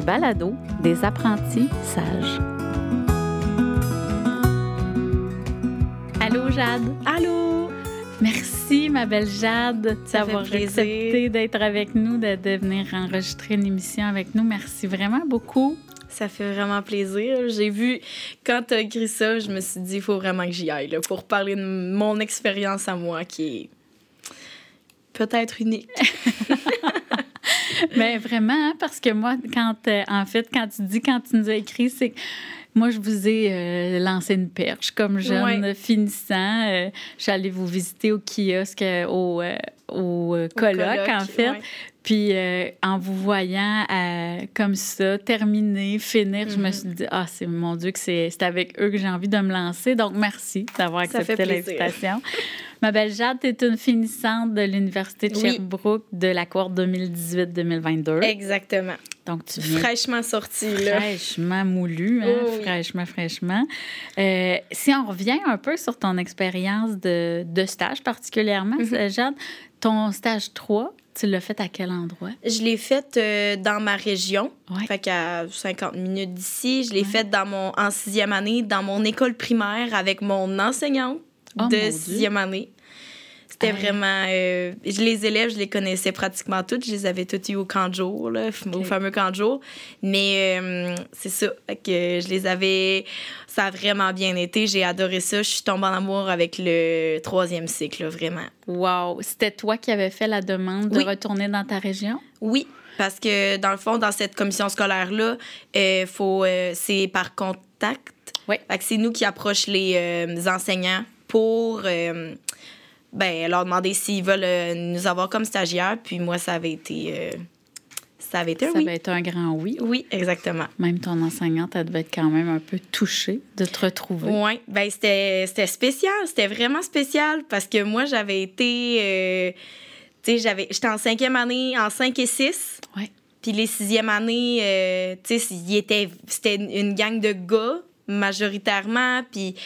les balados des apprentis sages. Allô Jade. Allô. Merci ma belle Jade d'avoir accepté d'être avec nous, de, de venir enregistrer une émission avec nous. Merci vraiment beaucoup. Ça fait vraiment plaisir. J'ai vu, quand tu as écrit ça, je me suis dit, il faut vraiment que j'y aille là, pour parler de mon expérience à moi qui est peut-être unique. Mais vraiment, hein, parce que moi, quand, euh, en fait, quand tu dis, quand tu nous as écrit, c'est que moi, je vous ai euh, lancé une perche comme jeune finissant. Euh, allée vous visiter au kiosque, au, au, colloque, en fait. Puis en vous voyant comme ça, terminer, finir, je me mm-hmm. suis dit, ah, c'est mon Dieu, que c'est avec eux que j'ai envie de me lancer. Donc, merci d'avoir accepté l'invitation. Ma belle Jade, tu es une finissante de l'Université de Sherbrooke de la cour 2018-2022. Exactement. Donc, tu viens fraîchement sortie, là. Fraîchement moulu, hein? Oh fraîchement, fraîchement. Euh, si on revient un peu sur ton expérience de, de, stage particulièrement, mm Jade, ton stage 3, tu l'as fait à quel endroit? Je l'ai fait euh, dans ma région, fait qu'à 50 minutes d'ici. Je l'ai fait dans mon, en sixième année dans mon école primaire avec mon enseignante oh, de sixième année. C'était vraiment. Euh, les élèves, je les connaissais pratiquement toutes. Je les avais toutes eues au camp de jour, là, au fameux camp de jour. Mais euh, c'est ça. que je les avais. Ça a vraiment bien été. J'ai adoré ça. Je suis tombée en amour avec le troisième cycle, vraiment. Wow! C'était toi qui avais fait la demande de retourner dans ta région? Oui. Parce que, dans le fond, dans cette commission scolaire-là, euh, faut, c'est par contact. Oui. c'est nous qui approchons les enseignants pour ben, leur demander s'ils veulent euh, nous avoir comme stagiaires. Puis moi, ça avait été. Euh, ça avait été un ça avait été un grand oui. Oui, exactement. Même ton enseignante, elle devait être quand même un peu touchée de te retrouver. Oui, ben c'était spécial. C'était vraiment spécial parce que moi, j'avais été. Euh, tu sais, j'avais j'étais en cinquième année, en 5 et 6. Oui. Puis les sixièmes années, tu sais, c'était une gang de gars majoritairement. Puis, tu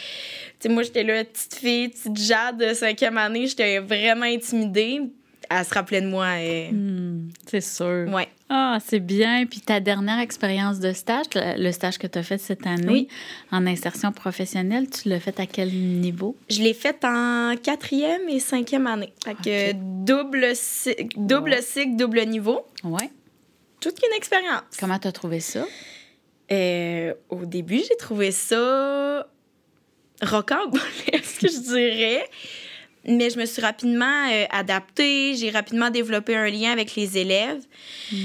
sais, moi, j'étais là, petite fille, petite Jade de cinquième année, j'étais vraiment intimidée. Elle se rappelait de moi. Et... Hmm, c'est sûr. Ouais. Ah, c'est bien. Puis ta dernière expérience de stage, le stage que tu as fait cette année en insertion professionnelle, tu l'as fait à quel niveau? Je l'ai fait en quatrième et cinquième année. Fait que double, double cycle, double niveau. Ouais. Toute une expérience. Comment tu as trouvé ça? Euh, au début, j'ai trouvé ça rocambolesque, je dirais? Mais je me suis rapidement euh, adaptée, j'ai rapidement développé un lien avec les élèves. Hmm.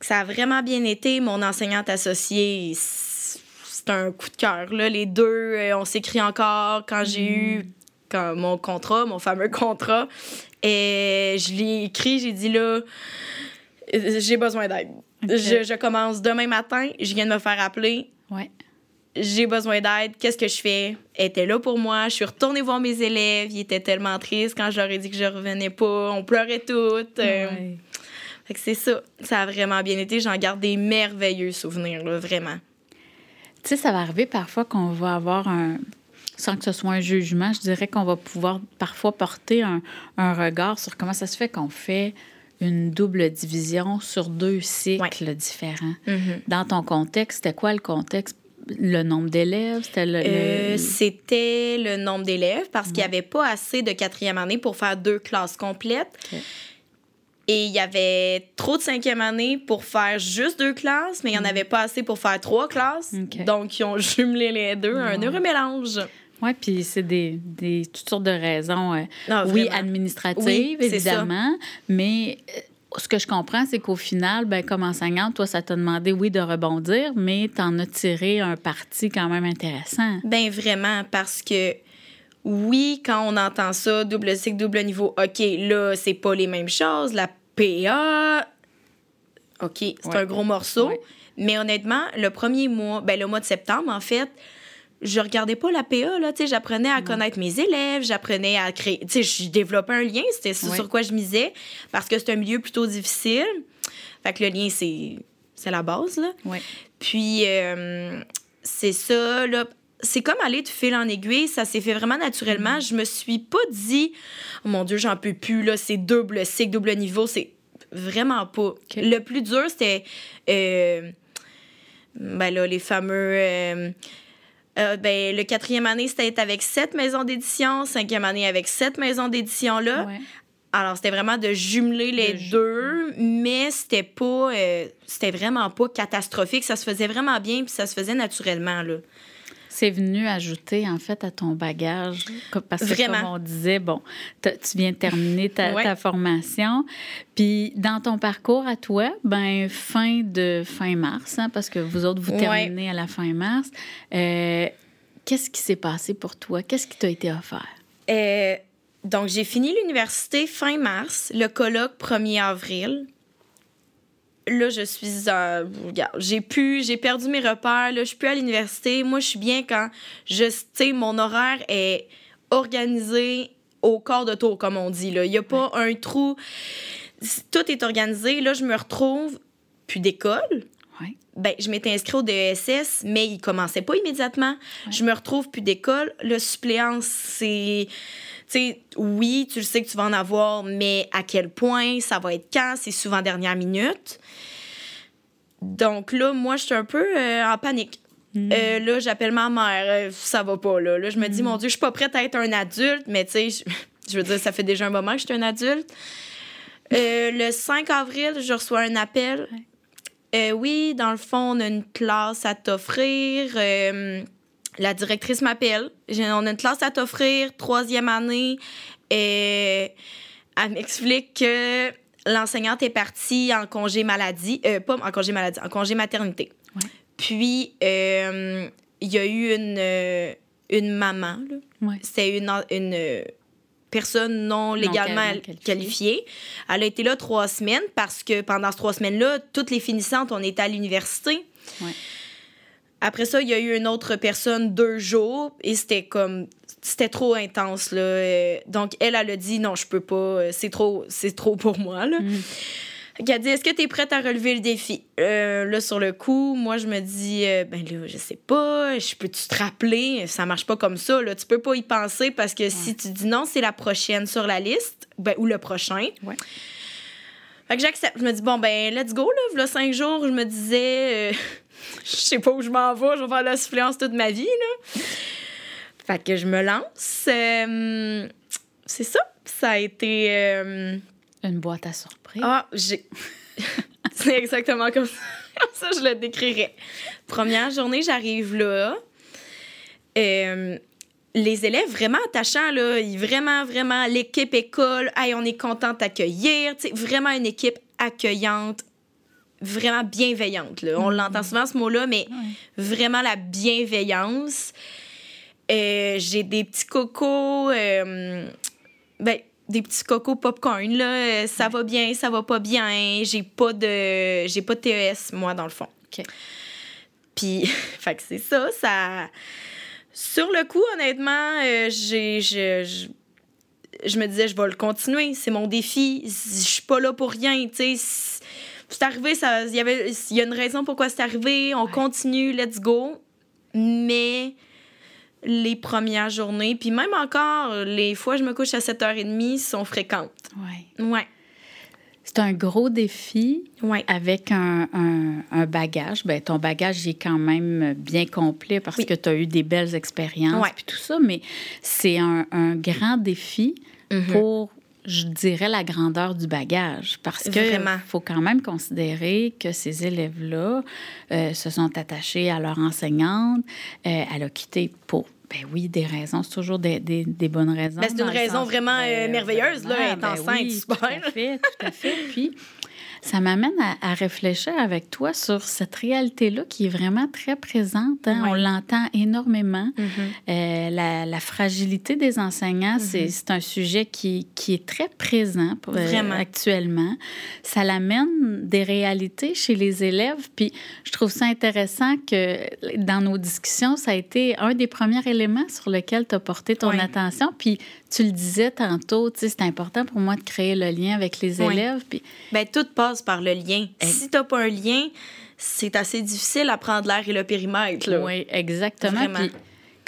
Ça a vraiment bien été. Mon enseignante associée, c'est un coup de cœur. Les deux, euh, on s'écrit encore quand j'ai eu hmm. quand, mon contrat, mon fameux contrat. Et je l'ai écrit, j'ai dit là, j'ai besoin d'aide. Je, commence demain matin, je viens de me faire appeler. Ouais. J'ai besoin d'aide, qu'est-ce que je fais? Elle était là pour moi, je suis retournée voir mes élèves, ils étaient tellement tristes quand je leur ai dit que je revenais pas, on pleurait toutes. Euh. Fait que c'est ça, ça a vraiment bien été, j'en garde des merveilleux souvenirs, là, vraiment. Tu sais, ça va arriver parfois qu'on va avoir un, sans que ce soit un jugement, je dirais qu'on va pouvoir parfois porter un, un regard sur comment ça se fait qu'on fait une double division sur deux cycles différents. Mm-hmm. Dans ton contexte, c'était quoi le contexte? Le nombre d'élèves? C'était le, euh, C'était le nombre d'élèves parce qu'il n'y avait pas assez de quatrième année pour faire deux classes complètes. Et il y avait trop de cinquième année pour faire juste deux classes, mais il n'y en mm. avait pas assez pour faire trois classes. Donc, ils ont jumelé les deux, un heureux mélange. Oui, puis c'est des, des, toutes sortes de raisons, euh, oui, administratives, évidemment, mais euh, ce que je comprends, c'est qu'au final, ben, comme enseignante, toi, ça t'a demandé, oui, de rebondir, mais tu en as tiré un parti quand même intéressant. Ben vraiment, parce que oui, quand on entend ça, double cycle, double niveau, OK, là, c'est pas les mêmes choses. La PA, OK, c'est un gros morceau. Mais honnêtement, le premier mois, ben, le mois de septembre, en fait, je regardais pas la PA, là, tu sais, j'apprenais à connaître mes élèves, j'apprenais à créer, tu sais, je développais un lien, c'était sur quoi je misais, parce que c'est un milieu plutôt difficile. Fait que le lien, c'est, c'est la base, là. Puis, euh, c'est ça, là, c'est comme aller de fil en aiguille, ça s'est fait vraiment naturellement. Mm-hmm. Je me suis pas dit, oh mon Dieu, j'en peux plus, là, c'est double cycle, double niveau, c'est vraiment pas. Le plus dur, c'était... Euh, ben là, les fameux. Euh, euh, ben, le quatrième année, c'était avec sept maisons d'édition. Cinquième année, avec sept maisons d'édition-là. Alors, c'était vraiment de jumeler les deux, mais c'était pas. Euh, c'était vraiment pas catastrophique. Ça se faisait vraiment bien, puis ça se faisait naturellement, là. C'est venu ajouter, en fait, à ton bagage. Parce que, comme on disait, bon, tu viens de terminer ta, formation. Puis, dans ton parcours à toi, ben fin de fin mars, hein, parce que vous autres, vous terminez à la fin mars, euh, qu'est-ce qui s'est passé pour toi? Qu'est-ce qui t'a été offert? Euh, donc, j'ai fini l'université fin mars, le colloque 1er avril là, je suis. Euh, j'ai pu, j'ai perdu mes repères, là, je suis plus à l'université. Moi, je suis bien quand je. sais, mon horaire est organisé au corps de tour, comme on dit. Il n'y a pas un trou. Tout est organisé. Là, je me retrouve plus d'école. Ben, je m'étais inscrite au DESS, mais il commençait pas immédiatement. Je me retrouve plus d'école. Le suppléance, c'est sais, oui, tu le sais que tu vas en avoir, mais à quel point, ça va être quand, c'est souvent dernière minute. Donc là, moi, je suis un peu euh, en panique. Mm. Euh, là, j'appelle ma mère, euh, ça va pas, là. Là, je me dis, mm. mon Dieu, je suis pas prête à être un adulte, mais tu sais, je, veux dire, ça fait déjà un moment que je suis un adulte. le 5 avril, je reçois un appel. oui, dans le fond, on a une classe à t'offrir la directrice m'appelle. On a une classe à t'offrir, troisième année. Et elle m'explique que l'enseignante est partie en congé maladie. Euh, pas en congé maladie, en congé maternité. Puis, euh, il y a eu une, euh, une maman. C'était une, une personne non légalement qualifiée. Elle a été là trois semaines parce que pendant ces trois semaines-là, toutes les finissantes, on était à l'université. Après ça, il y a eu une autre personne deux jours et c'était comme c'était trop intense là. Euh, donc elle elle a dit non, je peux pas, euh, c'est trop c'est trop pour moi là. Mm. Elle a dit Est-ce que tu es prête à relever le défi? Euh, Là, sur le coup, moi, je me dis Ben là, je sais pas, je peux-tu te rappeler? Ça marche pas comme ça, là. Tu peux pas y penser parce que si tu dis non, c'est la prochaine sur la liste, ben, ou le prochain. Ouais. Fait que j'accepte. Je me dis Bon, ben, let's go, là. Là, cinq jours, je me disais je sais pas où je m'en vais, je vais faire la suppléance toute ma vie, là. Fait que je me lance. Euh, c'est ça. Ça a été. Euh, Une boîte à surprise. Ah, j'ai. c'est exactement comme ça. comme ça, je le décrirais. Première journée, j'arrive là. Euh, les élèves vraiment attachants, là, vraiment, vraiment, l'équipe école, hey, on est content de t'accueillir, vraiment une équipe accueillante, vraiment bienveillante. Là. On mm-hmm. l'entend souvent ce mot-là, mais vraiment la bienveillance. Euh, j'ai des petits cocos, euh, ben, des petits cocos popcorn, là. Euh, ça va bien, ça va pas bien. J'ai pas de, j'ai pas de TES, moi, dans le fond. Puis, fait que c'est ça, ça... Sur le coup, honnêtement, j'ai... Je, je, me disais, je vais le continuer. C'est mon défi. Je suis pas là pour rien, tu sais c'est arrivé, il y avait, il y a une raison pourquoi c'est arrivé, on continue, let's go. Mais les premières journées, puis même encore, les fois je me couche à 7h30 sont fréquentes. Ouais. Ouais. C'est un gros défi ouais. avec un, un, bagage. Ben, ton bagage est quand même bien complet parce que tu as eu des belles expériences et tout ça, mais c'est un, un, grand défi mm-hmm. pour je dirais la grandeur du bagage parce que faut quand même considérer que ces élèves-là euh, se sont attachés à leur enseignante. Euh, elle a quitté pour ben oui, des raisons. C'est toujours des, des, des, bonnes raisons. Ben, c'est une raison vraiment euh, merveilleuse, là. Est ben enceinte, super. Tout à fait, tout à fait. Puis, ça m'amène à, réfléchir avec toi sur cette réalité-là qui est vraiment très présente. Hein. On l'entend énormément. Mm-hmm. Euh, la, la, fragilité des enseignants, mm-hmm. c'est un sujet qui, qui, est très présent pour, euh, actuellement. Ça l'amène des réalités chez les élèves. Puis je trouve ça intéressant que dans nos discussions, ça a été un des premiers éléments sur lequel tu as porté ton attention. Puis tu le disais tantôt, c'est important pour moi de créer le lien avec les élèves. Puis... Bien, tout passe par le lien. Si tu n'as pas un lien, c'est assez difficile à prendre l'air et le périmètre. Oui, exactement. Puis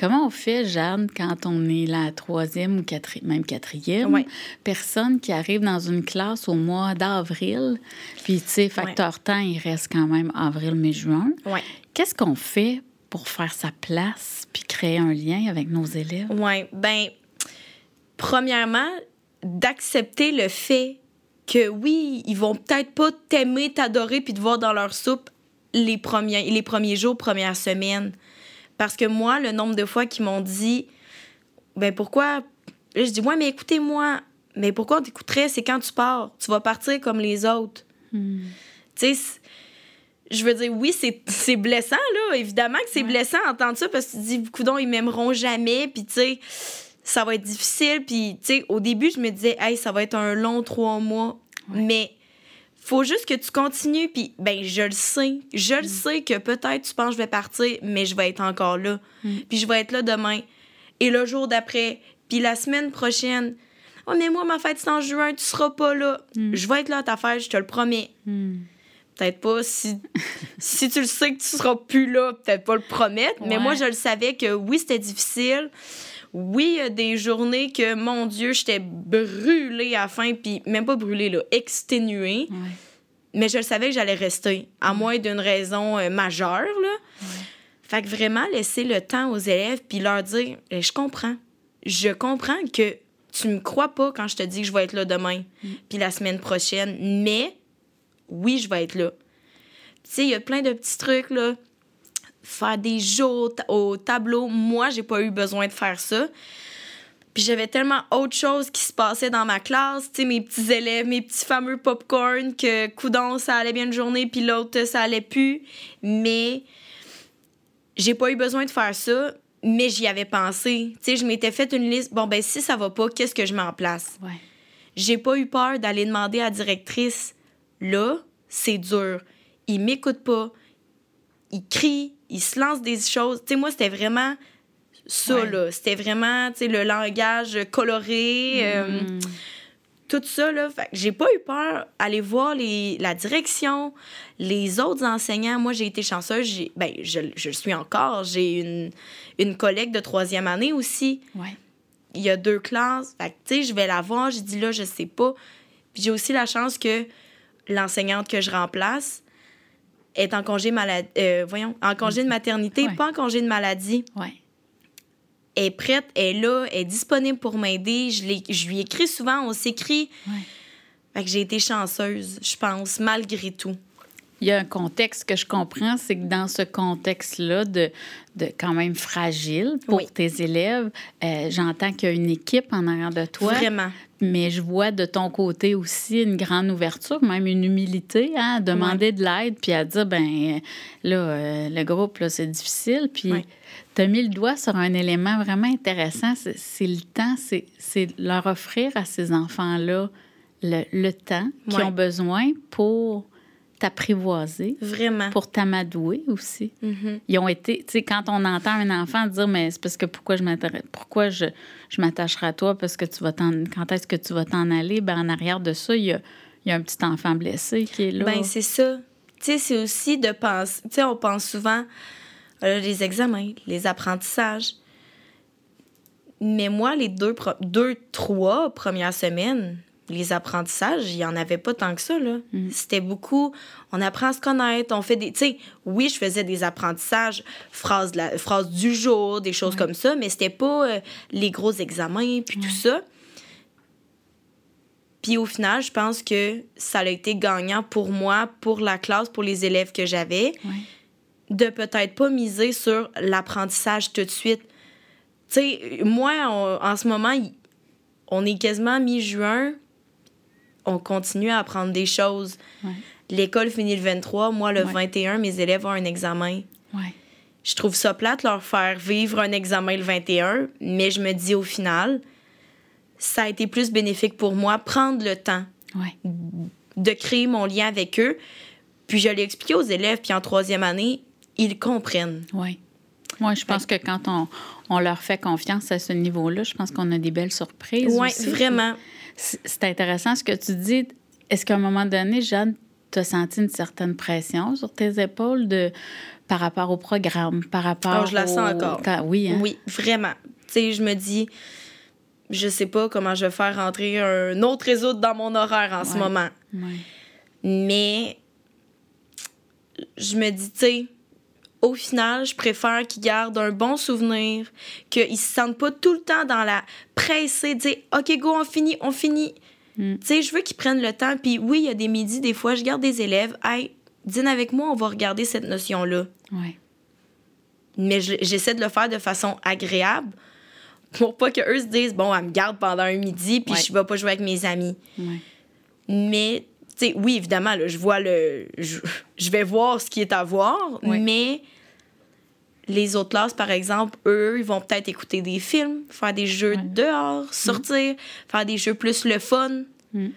Comment on fait, Jeanne, quand on est la troisième ou quatrième, même quatrième? Personne qui arrive dans une classe au mois d'avril? Puis, tu sais, facteur temps, il reste quand même avril, mai, juin. Qu'est-ce qu'on fait pour faire sa place puis créer un lien avec nos élèves? Oui, ben premièrement, d'accepter le fait que oui, ils vont peut-être pas t'aimer, t'adorer puis te voir dans leur soupe les premiers, les premiers jours, premières semaines. Parce que moi, le nombre de fois qu'ils m'ont dit, ben pourquoi? je dis, ouais, mais écoutez-moi, mais pourquoi on t'écouterait? C'est quand tu pars. Tu vas partir comme les autres. Hmm. Tu sais, je veux dire, oui, c'est blessant, là. Évidemment que c'est blessant d'entendre ça parce que tu te dis, coudons, ils m'aimeront jamais. Puis, tu sais, ça va être difficile. Puis, tu sais, au début, je me disais, hey, ça va être un long trois mois. Mais faut juste que tu continues. Puis, ben, je le sais. Je le mm. sais que peut-être tu penses que je vais partir, mais je vais être encore là. Mm. Puis, je vais être là demain. Et le jour d'après. Puis, la semaine prochaine. Oh, mais moi, ma fête, c'est en juin, tu seras pas là. Mm. Je vais être là à ta fête, je te le promets. Peut-être pas si, si tu le sais que tu seras plus là, peut-être pas le promettre. Mais moi, je le savais que oui, c'était difficile. Oui, il y a des journées que, mon Dieu, j'étais brûlée à la fin, puis même pas brûlée, là, exténuée. Mais je le savais que j'allais rester, à moins d'une raison euh, majeure, là. Fait que vraiment, laisser le temps aux élèves, puis leur dire eh, Je comprends. Je comprends que tu me crois pas quand je te dis que je vais être là demain, mm. puis la semaine prochaine, mais oui, je vais être là. Tu sais, il y a plein de petits trucs, là faire des jeux au, tableau. Moi, j'ai pas eu besoin de faire ça. Puis j'avais tellement autre chose qui se passait dans ma classe, tu sais, mes petits élèves, mes petits fameux popcorn, que coudon, ça allait bien une journée, puis l'autre, ça allait plus. Mais j'ai pas eu besoin de faire ça, mais j'y avais pensé. Tu sais, je m'étais fait une liste. Bon, ben si ça va pas, qu'est-ce que je mets en place? Ouais. J'ai pas eu peur d'aller demander à la directrice. Là, c'est dur. Il m'écoute pas. Il crie, il se lance des choses. Tu sais, moi, c'était vraiment ça, là. C'était vraiment, tu sais, le langage coloré. Euh, mm. tout ça, là. Fait j'ai pas eu peur d'aller voir les, la direction, les autres enseignants. Moi, j'ai été chanceuse. J'ai, ben, je, je le suis encore. J'ai une, une collègue de troisième année aussi. Ouais. Il y a deux classes. Fait tu sais, je vais la voir. J'ai dit, là, je sais pas. Puis j'ai aussi la chance que l'enseignante que je remplace, est en congé maladie, euh, voyons, en congé de maternité, pas en congé de maladie. Ouais. Elle est prête, elle est là, elle est disponible pour m'aider. Je, je lui écris souvent, on s'écrit. Ouais. Fait que j'ai été chanceuse, je pense, malgré tout. Il y a un contexte que je comprends, c'est que dans ce contexte-là de, de quand même fragile pour tes élèves, euh, j'entends qu'il y a une équipe en arrière de toi. Vraiment mais je vois de ton côté aussi une grande ouverture, même une humilité, hein, à demander de l'aide, puis à dire, ben là, euh, le groupe, là, c'est difficile. Puis tu as mis le doigt sur un élément vraiment intéressant, c'est le temps, c'est leur offrir à ces enfants-là le, le, temps qu'ils ont besoin pour t'apprivoiser. Vraiment. Pour t'amadouer aussi. Mm-hmm. Ils ont été, tu sais, quand on entend un enfant dire, mais c'est parce que pourquoi je m'intéresse, pourquoi je, je m'attacherai à toi parce que tu vas t'en, quand est-ce que tu vas t'en aller? Ben, en arrière de ça, il y a, y a un petit enfant blessé qui est là. Ben, c'est ça. Tu sais, c'est aussi de penser, tu sais, on pense souvent, euh, les examens, les apprentissages. Mais moi, les deux, deux, trois premières semaines, les apprentissages, il n'y en avait pas tant que ça. Là. Mm. C'était beaucoup, on apprend à se connaître, on fait des... Tu sais, oui, je faisais des apprentissages, phrases, la, phrase du jour, des choses comme ça, mais c'était pas euh, les gros examens, puis tout ça. Puis au final, je pense que ça a été gagnant pour moi, pour la classe, pour les élèves que j'avais, de peut-être pas miser sur l'apprentissage tout de suite. Tu sais, moi, en ce moment, on est quasiment mi-juin, on continue à apprendre des choses. L'école finit le 23. Moi, le 21, mes élèves ont un examen. Je trouve ça plate leur faire vivre un examen le 21, mais je me dis au final, ça a été plus bénéfique pour moi, prendre le temps de créer mon lien avec eux. Puis je l'ai expliqué aux élèves, puis en troisième année, ils comprennent. Oui. Moi, je pense que quand on, on, leur fait confiance à ce niveau-là, je pense qu'on a des belles surprises. Oui, vraiment c'est intéressant ce que tu dis. Est-ce qu'à un moment donné, Jeanne, tu as senti une certaine pression sur tes épaules de, par rapport au programme, par rapport oh, je la sens encore. Oui, hein? Oui, vraiment. Tu sais, je me dis, je sais pas comment je vais faire rentrer un autre réseau dans mon horaire en ce moment. Mais je me dis, tu sais, au final, je préfère qu'ils gardent un bon souvenir, qu'ils se sentent pas tout le temps dans la pressée de dire OK, go, on finit, on finit. Mm. Tu sais, je veux qu'ils prennent le temps. Puis oui, il y a des midis, des fois, je garde des élèves. Hey, dîne avec moi, on va regarder cette notion-là. Ouais. Mais j'essaie de le faire de façon agréable pour pas qu'eux se disent bon, elle me garde pendant un midi, puis je vais pas jouer avec mes amis. Mais, tu sais, oui, évidemment, là, je vois le. Je, vais voir ce qui est à voir, mais les autres classes, par exemple, eux, ils vont peut-être écouter des films, faire des jeux dehors, sortir, faire des jeux plus le fun. Mm.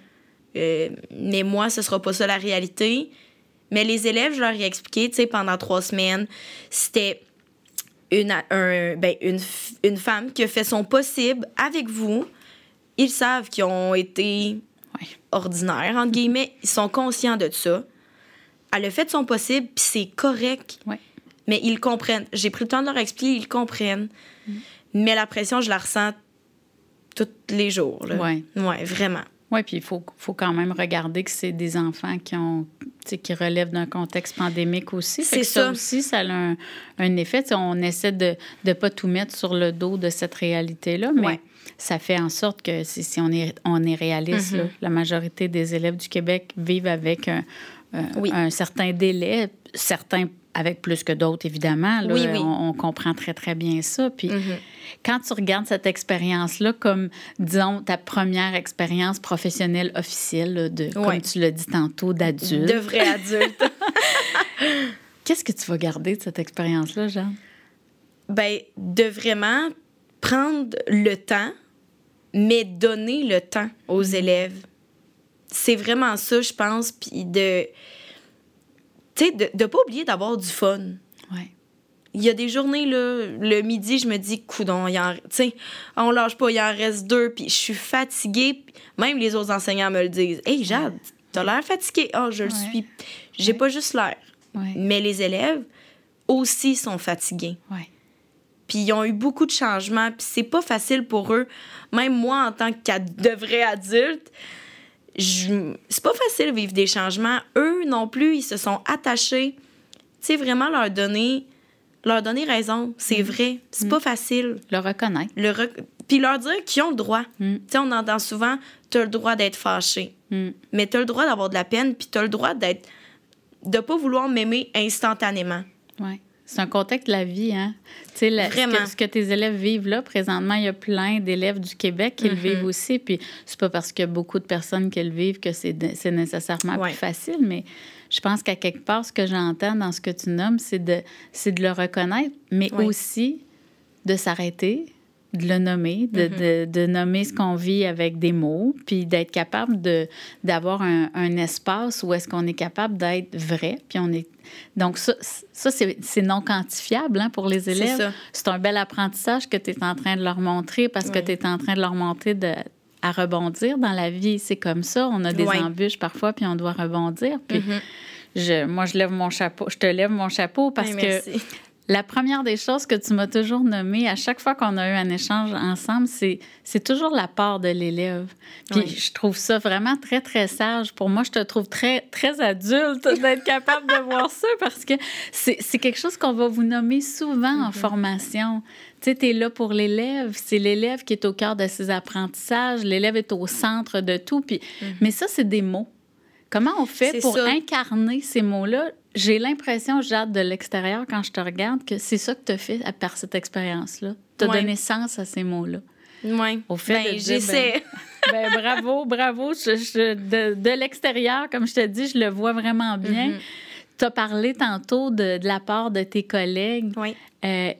Euh, mais moi, ce sera pas ça la réalité. Mais les élèves, je leur ai expliqué, tu sais, pendant trois semaines, c'était une, un, ben, une, une, femme qui a fait son possible avec vous. Ils savent qu'ils ont été ordinaires, entre guillemets. Ils sont conscients de ça. Elle a fait son possible, puis c'est correct. Mais ils comprennent. J'ai pris le temps de leur expliquer, ils comprennent. Mm. Mais la pression, je la ressens tous les jours. Oui. Ouais, vraiment. Oui, puis il faut, faut quand même regarder que c'est des enfants qui ont qui relèvent d'un contexte pandémique aussi. C'est ça. ça. aussi, ça a un, un effet. on essaie de ne pas tout mettre sur le dos de cette réalité-là, mais ça fait en sorte que si, on, est, on est réaliste, mm-hmm. la majorité des élèves du Québec vivent avec un, un certain délai, certains avec plus que d'autres, évidemment. Là, oui, oui. On, comprend très, très bien ça. Puis mm-hmm. quand tu regardes cette expérience-là comme, disons, ta première expérience professionnelle officielle, de, comme tu l'as dit tantôt, d'adulte. De vrai adulte. Qu'est-ce que tu vas garder de cette expérience-là, Jeanne? Ben, de vraiment prendre le temps, mais donner le temps aux mm-hmm. élèves. C'est vraiment ça, je pense. Puis de tu sais, de ne pas oublier d'avoir du fun. Ouais. Il y a des journées, là, le midi, je me dis, coudon, il en, on lâche pas, il en reste deux, puis je suis fatiguée. Même les autres enseignants me le disent. Hey, Jade, t'as l'air fatiguée. oh, je le suis. J'ai pas juste l'air. Mais les élèves aussi sont fatigués. Puis ils ont eu beaucoup de changements, puis c'est pas facile pour eux. Même moi, en tant vrai adulte, c'est pas facile vivre des changements. Eux non plus, ils se sont attachés. Tu sais, vraiment leur donner, leur donner raison. C'est mm. vrai. C'est pas mm. facile. Le reconnaître. Le Puis leur dire qu'ils ont le droit. Mm. Tu sais, on entend souvent, tu as le droit d'être fâché. Mais tu as le droit d'avoir de la peine, puis tu as le droit d'être de pas vouloir m'aimer instantanément. Ouais. C'est un contexte de la vie, hein? Tu sais. Ce que, tes élèves vivent là, présentement, il y a plein d'élèves du Québec qui le vivent aussi. Puis c'est pas parce qu'il y a beaucoup de personnes qui le vivent que c'est nécessairement plus facile, mais je pense qu'à quelque part, ce que j'entends dans ce que tu nommes, c'est de, de le reconnaître, mais aussi de s'arrêter, de le nommer, de, mm-hmm. de, de nommer ce qu'on vit avec des mots, puis d'être capable d'avoir un, un, espace où est-ce qu'on est capable d'être vrai, puis on est... Donc ça, ça c'est, c'est non quantifiable hein, pour les élèves. C'est, un bel apprentissage que tu es en train de leur montrer parce que tu es en train de leur montrer de, à rebondir dans la vie. C'est comme ça, on a des embûches parfois, puis on doit rebondir. Puis mm-hmm. je, moi, je lève mon chapeau, je te lève mon chapeau parce que la première des choses que tu m'as toujours nommée à chaque fois qu'on a eu un échange ensemble, c'est, c'est toujours la part de l'élève. Puis je trouve ça vraiment très, très sage. Pour moi, je te trouve très, très adulte d'être capable de voir ça parce que c'est, c'est quelque chose qu'on va vous nommer souvent en mm-hmm. formation. Tu sais, tu es là pour l'élève. C'est l'élève qui est au cœur de ses apprentissages. L'élève est au centre de tout. Puis, mm-hmm. Mais ça, c'est des mots. Comment on fait pour incarner ces mots-là? J'ai l'impression, Jade, de l'extérieur, quand je te regarde, que c'est ça que tu as fait par cette expérience-là. Tu as donné sens à ces mots-là. Oui. Au fait ben, j'essaie. Ben, ben, bravo, bravo. de, l'extérieur, comme je te dis, je le vois vraiment bien. Mm-hmm. Tu as parlé tantôt de, la part de tes collègues. Oui. Euh,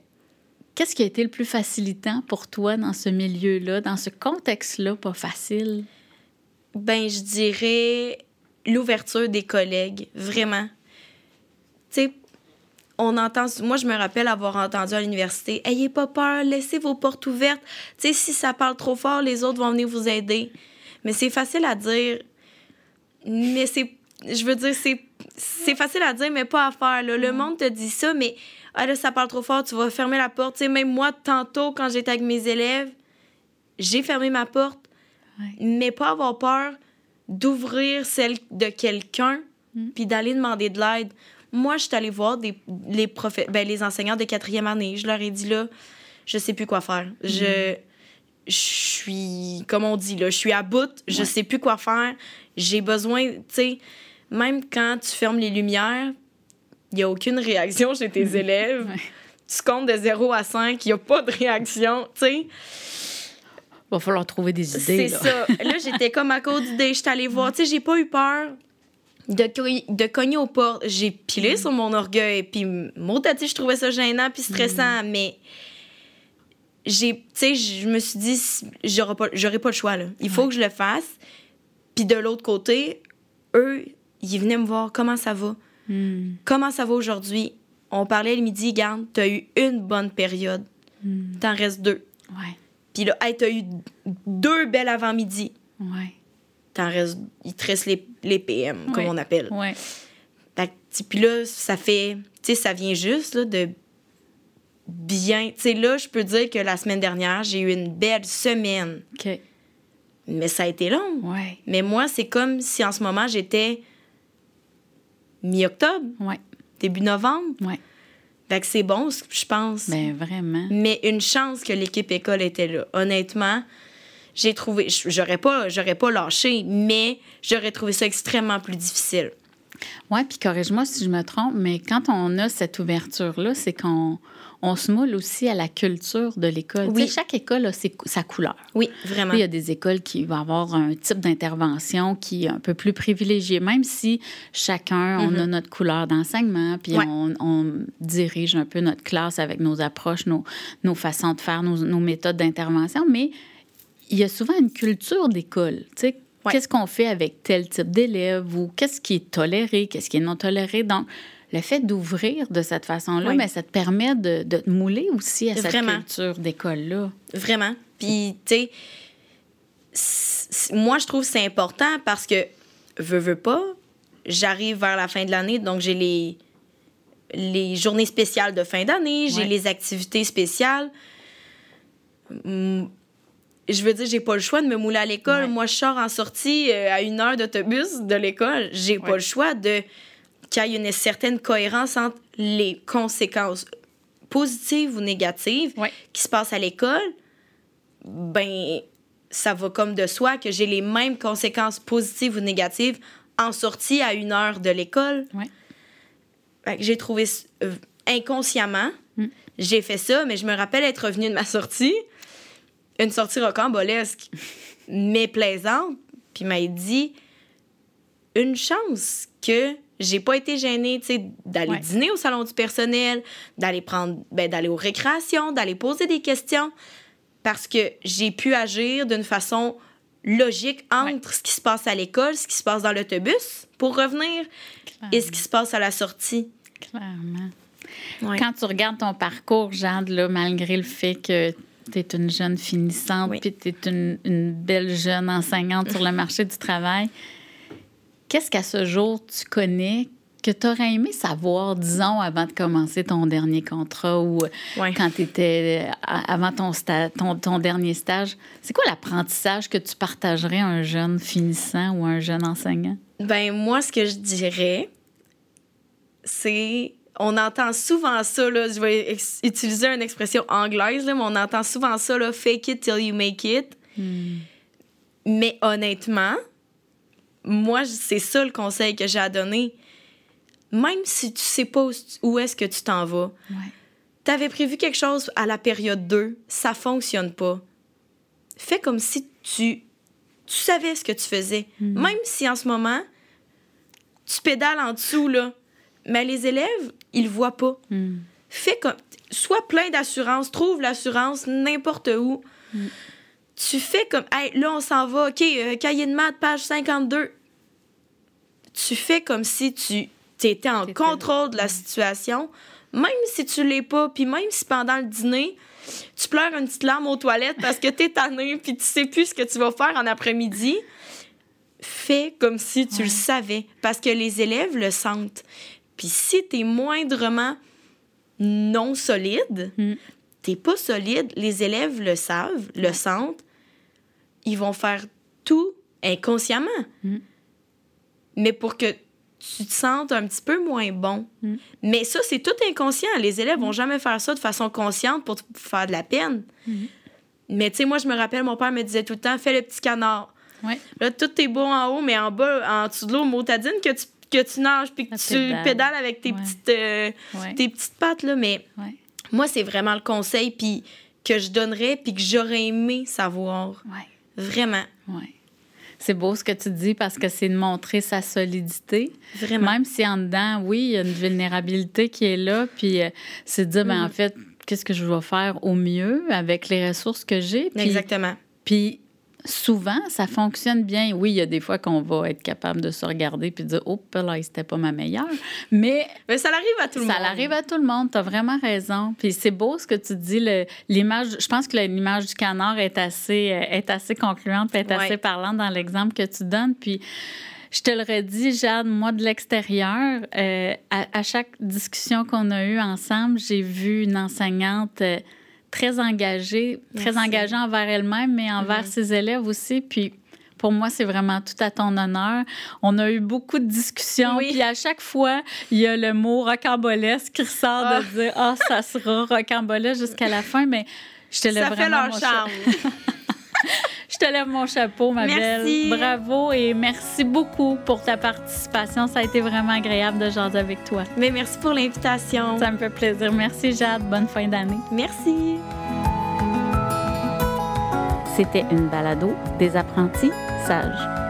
qu'est-ce qui a été le plus facilitant pour toi dans ce milieu-là, dans ce contexte-là, pas facile? Ben, je dirais l'ouverture des collègues, vraiment. Tu sais, on entend, moi je me rappelle avoir entendu à l'université, ayez pas peur, laissez vos portes ouvertes. Tu sais, si ça parle trop fort, les autres vont venir vous aider. Mais c'est facile à dire, mais c'est je veux dire, c'est facile à dire, mais pas à faire. Là. Le monde te dit ça, mais ah, là, ça parle trop fort, tu vas fermer la porte. sais, même moi, tantôt, quand j'étais avec mes élèves, j'ai fermé ma porte, mais pas avoir peur d'ouvrir celle de quelqu'un mm. puis d'aller demander de l'aide. Moi, je suis allée voir des, les, ben, les enseignants de quatrième année. Je leur ai dit, là, je sais plus quoi faire. Je, mm. je suis, comme on dit, là, je suis à bout. Je sais plus quoi faire. J'ai besoin, tu sais, même quand tu fermes les lumières, il n'y a aucune réaction chez tes élèves. Tu comptes de 0 à 5, il n'y a pas de réaction, tu sais. Va falloir trouver des idées. C'est ça. Là, j'étais comme à cause d'idées. J'étais allée voir. Tu sais, j'ai pas eu peur de, de cogner aux portes. J'ai pilé mm. sur mon orgueil. Puis, mon tati, je trouvais ça gênant puis stressant. Mm. Mais j'ai, tu sais, je me suis dit, j'aurais pas, pas le choix, là. Il faut que je le fasse. Puis de l'autre côté, eux, ils venaient me voir comment ça va? Mm. Comment ça va aujourd'hui? On parlait le midi, garde, t'as eu une bonne période. T'en restes deux. Ouais. Puis là, hey, t'as eu deux belles avant-midi. Ouais. T'en restes, il te reste les, les PM, comme on appelle. Puis là, ça fait, tu sais, ça vient juste là, de bien. Tu sais, là, je peux dire que la semaine dernière, j'ai eu une belle semaine. OK. Mais ça a été long. Ouais. Mais moi, c'est comme si en ce moment, j'étais mi-octobre. Ouais. Début novembre. Ouais. Fait que c'est bon, je pense. Mais ben, vraiment. Mais une chance que l'équipe école était là. Honnêtement, j'ai trouvé. J'aurais pas, j'aurais pas lâché, mais j'aurais trouvé ça extrêmement plus difficile. Oui, puis corrige-moi si je me trompe, mais quand on a cette ouverture-là, c'est qu'on on se moule aussi à la culture de l'école. Oui. chaque école a sa couleur. Oui, vraiment. il y a des écoles qui vont avoir un type d'intervention qui est un peu plus privilégié, même si chacun, on a mhm. notre couleur d'enseignement, puis on, dirige un peu notre classe avec nos approches, nos, nos façons de faire, nos, nos méthodes d'intervention, mais il y a souvent une culture d'école. Qu'est-ce qu'on fait avec tel type d'élève ou qu'est-ce qui est toléré, qu'est-ce qui est non toléré? Donc, le fait d'ouvrir de cette façon-là, mais ça te permet de, de, te mouler aussi à cette culture d'école-là. Vraiment. Puis, tu sais, moi, je trouve que c'est important parce que, veux, veux pas, j'arrive vers la fin de l'année, donc j'ai les, les journées spéciales de fin d'année, j'ai les activités spéciales. Je veux dire, j'ai pas le choix de me mouler à l'école. Moi, je sors en sortie euh, à une heure d'autobus de l'école. J'ai pas le choix de qu'il y ait une certaine cohérence entre les conséquences positives ou négatives qui se passent à l'école, ben ça va comme de soi que j'ai les mêmes conséquences positives ou négatives en sortie à une heure de l'école. J'ai trouvé euh, inconsciemment, mm. j'ai fait ça, mais je me rappelle être revenue de ma sortie, une sortie rocambolesque, mais plaisante, puis m'a dit une chance que j'ai pas été gênée, tu sais, d'aller dîner au salon du personnel, d'aller prendre, ben, d'aller aux récréations, d'aller poser des questions, parce que j'ai pu agir d'une façon logique entre ce qui se passe à l'école, ce qui se passe dans l'autobus pour revenir et ce qui se passe à la sortie. Clairement. Quand tu regardes ton parcours, Jade, là, malgré le fait que tu es une jeune finissante, puis tu es une, une, belle jeune enseignante sur le marché du travail, qu'est-ce qu'à ce jour tu connais que tu aurais aimé savoir, disons, avant de commencer ton dernier contrat ou quand tu étais avant ton, ton, ton, dernier stage? C'est quoi l'apprentissage que tu partagerais à un jeune finissant ou un jeune enseignant? Ben moi, ce que je dirais, c'est. On entend souvent ça, là, je vais utiliser une expression anglaise, là, mais on entend souvent ça, là, fake it till you make it. Hmm. Mais honnêtement, moi, c'est ça le conseil que j'ai à donner. Même si tu sais pas où est-ce que tu t'en vas, tu avais prévu quelque chose à la période 2, ça fonctionne pas. Fais comme si tu, tu savais ce que tu faisais. Hmm. Même si en ce moment, tu pédales en dessous, là, mais les élèves, ils voient pas. Hmm. Fais comme. Sois plein d'assurance, trouve l'assurance n'importe où. Hmm tu fais comme, hey, là, on s'en va, OK, euh, cahier de maths, page 52. Tu fais comme si tu étais en contrôle de la situation, même si tu l'es pas, puis même si pendant le dîner, tu pleures une petite larme aux toilettes parce que t'es tanné, puis tu sais plus ce que tu vas faire en après-midi. fais comme si tu le savais, parce que les élèves le sentent. Puis si tu es moindrement non solide, mm. t'es pas solide, les élèves le savent, le sentent, ils vont faire tout inconsciemment. Mm. Mais pour que tu te sentes un petit peu moins bon. Mm. Mais ça, c'est tout inconscient. Les élèves vont jamais faire ça de façon consciente pour te faire de la peine. Mais tu sais, moi, je me rappelle, mon père me disait tout le temps, fais le petit canard. Là, tout est beau en haut, mais en bas, en dessous de l'eau, motadine que tu, que tu nages puis que tu pédales avec tes, petites, euh, tes petites pattes. Là. Mais moi, c'est vraiment le conseil puis que je donnerais puis que j'aurais aimé savoir. Vraiment. C'est beau ce que tu dis parce que c'est de montrer sa solidité. Vraiment. Même si en dedans, oui, il y a une vulnérabilité qui est là, puis euh, c'est de dire, ben, en mm. fait, qu'est-ce que je vais faire au mieux avec les ressources que j'ai. Exactement. Puis souvent, ça fonctionne bien. Oui, il y a des fois qu'on va être capable de se regarder puis de dire, oh, là, c'était pas ma meilleure. Mais, Mais ça arrive à tout le monde. Ça arrive à tout le monde. Tu as vraiment raison. Puis c'est beau ce que tu dis. L'image, je pense que l'image du canard est assez, euh, est assez concluante, est assez parlante dans l'exemple que tu donnes. Puis je te le redis, Jade, moi, de l'extérieur, euh, à, chaque discussion qu'on a eue ensemble, j'ai vu une enseignante. Euh, très engagée, très engagée envers elle-même, mais envers mm-hmm. ses élèves aussi. Puis pour moi, c'est vraiment tout à ton honneur. On a eu beaucoup de discussions. Puis à chaque fois, il y a le mot rocambolesque qui ressort de ah. dire Ah, ça sera rocambolesque jusqu'à la fin. Mais je te vraiment. Ça fait leur charme. Je te lève mon chapeau, ma belle. Bravo et merci beaucoup pour ta participation. Ça a été vraiment agréable de jaser avec toi. Mais merci pour l'invitation. Ça me fait plaisir. Merci, Jade. Bonne fin d'année. Merci. C'était une balado des apprentis sages.